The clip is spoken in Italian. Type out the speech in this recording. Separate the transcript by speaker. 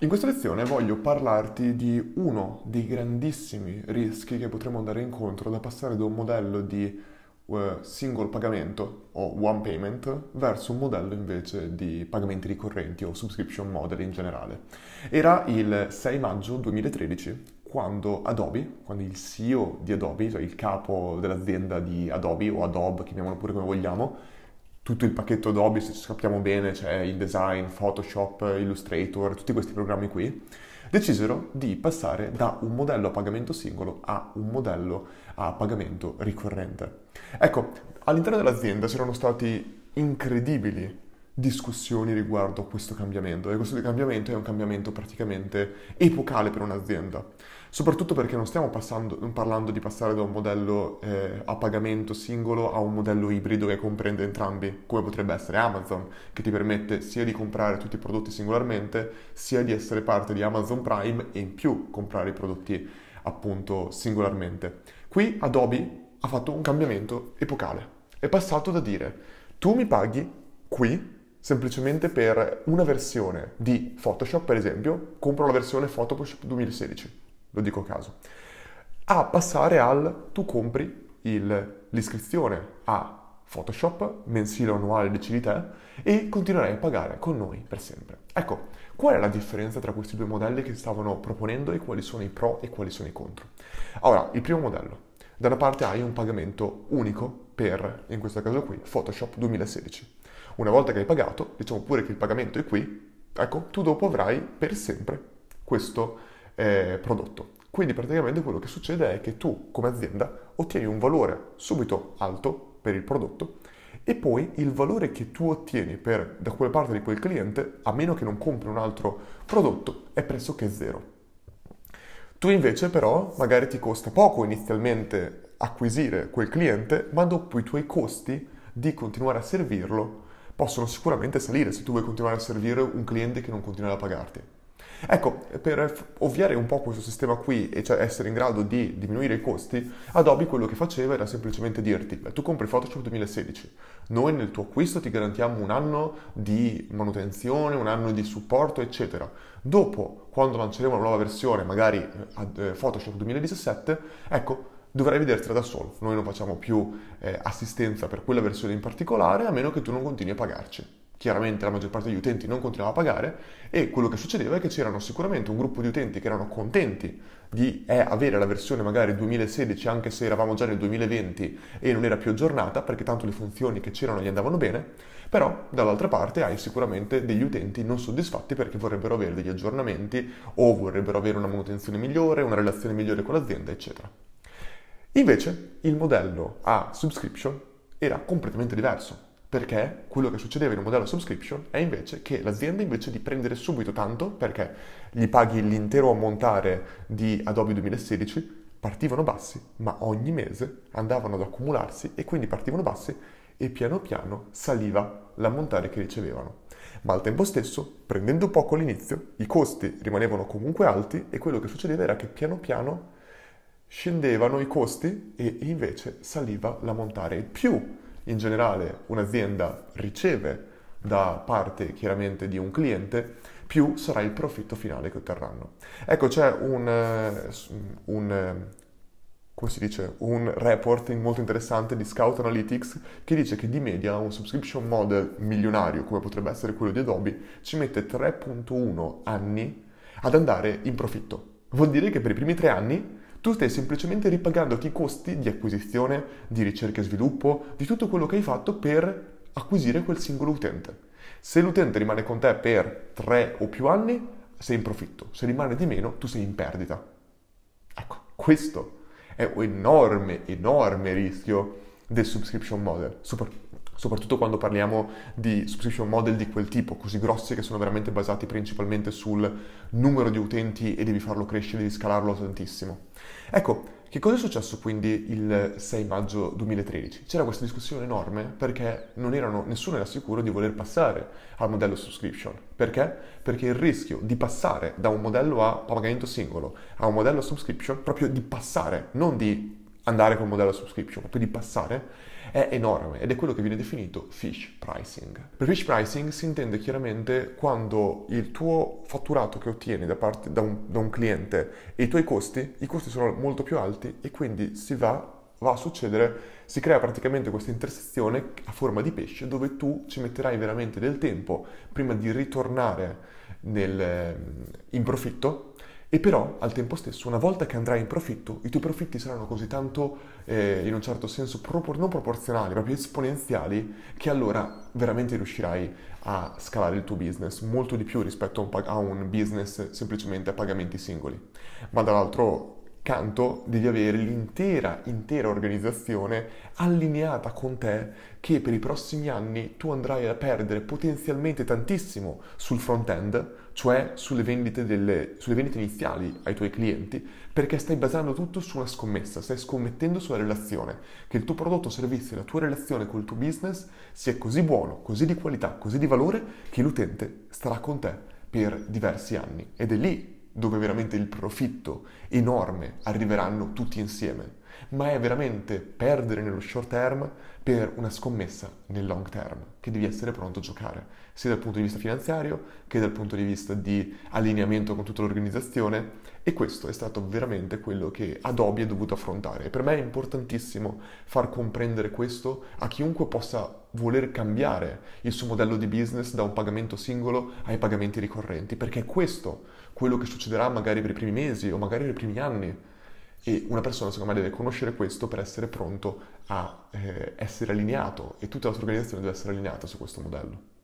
Speaker 1: In questa lezione voglio parlarti di uno dei grandissimi rischi che potremmo andare incontro da passare da un modello di uh, single pagamento o one payment verso un modello invece di pagamenti ricorrenti o subscription model in generale. Era il 6 maggio 2013 quando Adobe, quando il CEO di Adobe, cioè il capo dell'azienda di Adobe o Adobe, chiamiamolo pure come vogliamo, tutto il pacchetto Adobe, se ci sappiamo bene, c'è InDesign, Photoshop, Illustrator, tutti questi programmi qui, decisero di passare da un modello a pagamento singolo a un modello a pagamento ricorrente. Ecco, all'interno dell'azienda c'erano stati incredibili discussioni riguardo a questo cambiamento. E questo cambiamento è un cambiamento praticamente epocale per un'azienda, soprattutto perché non stiamo passando, parlando di passare da un modello eh, a pagamento singolo a un modello ibrido che comprende entrambi, come potrebbe essere Amazon, che ti permette sia di comprare tutti i prodotti singolarmente, sia di essere parte di Amazon Prime e in più comprare i prodotti appunto singolarmente. Qui Adobe ha fatto un cambiamento epocale, è passato da dire tu mi paghi qui semplicemente per una versione di Photoshop, per esempio, compro la versione Photoshop 2016, lo dico a caso, a passare al tu compri il, l'iscrizione a Photoshop mensile o annuale, decidi te, e continuerai a pagare con noi per sempre. Ecco, qual è la differenza tra questi due modelli che stavano proponendo e quali sono i pro e quali sono i contro? Ora, il primo modello. Da una parte hai un pagamento unico per, in questo caso qui, Photoshop 2016 una volta che hai pagato, diciamo pure che il pagamento è qui, ecco, tu dopo avrai per sempre questo eh, prodotto. Quindi praticamente quello che succede è che tu come azienda ottieni un valore subito alto per il prodotto e poi il valore che tu ottieni per, da quella parte di quel cliente, a meno che non compri un altro prodotto, è pressoché zero. Tu invece però magari ti costa poco inizialmente acquisire quel cliente, ma dopo i tuoi costi di continuare a servirlo possono sicuramente salire se tu vuoi continuare a servire un cliente che non continua a pagarti. Ecco, per ovviare un po' questo sistema qui e cioè essere in grado di diminuire i costi, Adobe quello che faceva era semplicemente dirti, tu compri Photoshop 2016, noi nel tuo acquisto ti garantiamo un anno di manutenzione, un anno di supporto, eccetera. Dopo, quando lanceremo una nuova versione, magari eh, Photoshop 2017, ecco, dovrai vedertela da solo. Noi non facciamo più eh, assistenza per quella versione in particolare, a meno che tu non continui a pagarci. Chiaramente la maggior parte degli utenti non continuava a pagare e quello che succedeva è che c'erano sicuramente un gruppo di utenti che erano contenti di eh, avere la versione magari 2016 anche se eravamo già nel 2020 e non era più aggiornata perché tanto le funzioni che c'erano gli andavano bene, però dall'altra parte hai sicuramente degli utenti non soddisfatti perché vorrebbero avere degli aggiornamenti o vorrebbero avere una manutenzione migliore, una relazione migliore con l'azienda, eccetera. Invece il modello a subscription era completamente diverso, perché quello che succedeva in un modello a subscription è invece che l'azienda invece di prendere subito tanto, perché gli paghi l'intero ammontare di Adobe 2016, partivano bassi, ma ogni mese andavano ad accumularsi e quindi partivano bassi e piano piano saliva l'ammontare che ricevevano. Ma al tempo stesso, prendendo poco all'inizio, i costi rimanevano comunque alti e quello che succedeva era che piano piano scendevano i costi e invece saliva l'ammontare. Più in generale un'azienda riceve da parte chiaramente di un cliente, più sarà il profitto finale che otterranno. Ecco, c'è un, eh, un, eh, come si dice, un report molto interessante di Scout Analytics che dice che di media un subscription model milionario, come potrebbe essere quello di Adobe, ci mette 3.1 anni ad andare in profitto. Vuol dire che per i primi tre anni tu stai semplicemente ripagandoti i costi di acquisizione, di ricerca e sviluppo, di tutto quello che hai fatto per acquisire quel singolo utente. Se l'utente rimane con te per tre o più anni, sei in profitto. Se rimane di meno, tu sei in perdita. Ecco, questo è un enorme, enorme rischio del subscription model, soprattutto quando parliamo di subscription model di quel tipo, così grossi che sono veramente basati principalmente sul numero di utenti e devi farlo crescere, devi scalarlo tantissimo. Ecco, che cosa è successo quindi il 6 maggio 2013? C'era questa discussione enorme perché erano, nessuno era sicuro di voler passare al modello subscription. Perché? Perché il rischio di passare da un modello a pagamento singolo a un modello subscription, proprio di passare, non di andare col modello subscription, poi di passare, è enorme ed è quello che viene definito fish pricing. Per fish pricing si intende chiaramente quando il tuo fatturato che ottieni da, parte, da, un, da un cliente e i tuoi costi, i costi sono molto più alti e quindi si va va a succedere, si crea praticamente questa intersezione a forma di pesce dove tu ci metterai veramente del tempo prima di ritornare nel, in profitto e però al tempo stesso, una volta che andrai in profitto, i tuoi profitti saranno così tanto, eh, in un certo senso, propor- non proporzionali, proprio esponenziali, che allora veramente riuscirai a scalare il tuo business molto di più rispetto a un, pag- a un business semplicemente a pagamenti singoli. Ma dall'altro canto devi avere l'intera, intera organizzazione allineata con te che per i prossimi anni tu andrai a perdere potenzialmente tantissimo sul front-end, cioè sulle vendite, delle, sulle vendite iniziali ai tuoi clienti, perché stai basando tutto su una scommessa, stai scommettendo sulla relazione, che il tuo prodotto o servizio, la tua relazione col tuo business sia così buono, così di qualità, così di valore, che l'utente starà con te per diversi anni. Ed è lì dove veramente il profitto enorme arriveranno tutti insieme, ma è veramente perdere nello short term per una scommessa nel long term, che devi essere pronto a giocare, sia dal punto di vista finanziario che dal punto di vista di allineamento con tutta l'organizzazione e questo è stato veramente quello che Adobe ha dovuto affrontare. Per me è importantissimo far comprendere questo a chiunque possa voler cambiare il suo modello di business da un pagamento singolo ai pagamenti ricorrenti, perché è questo quello che succederà magari per i primi mesi o magari per i primi anni e una persona secondo me deve conoscere questo per essere pronto a eh, essere allineato e tutta la sua organizzazione deve essere allineata su questo modello.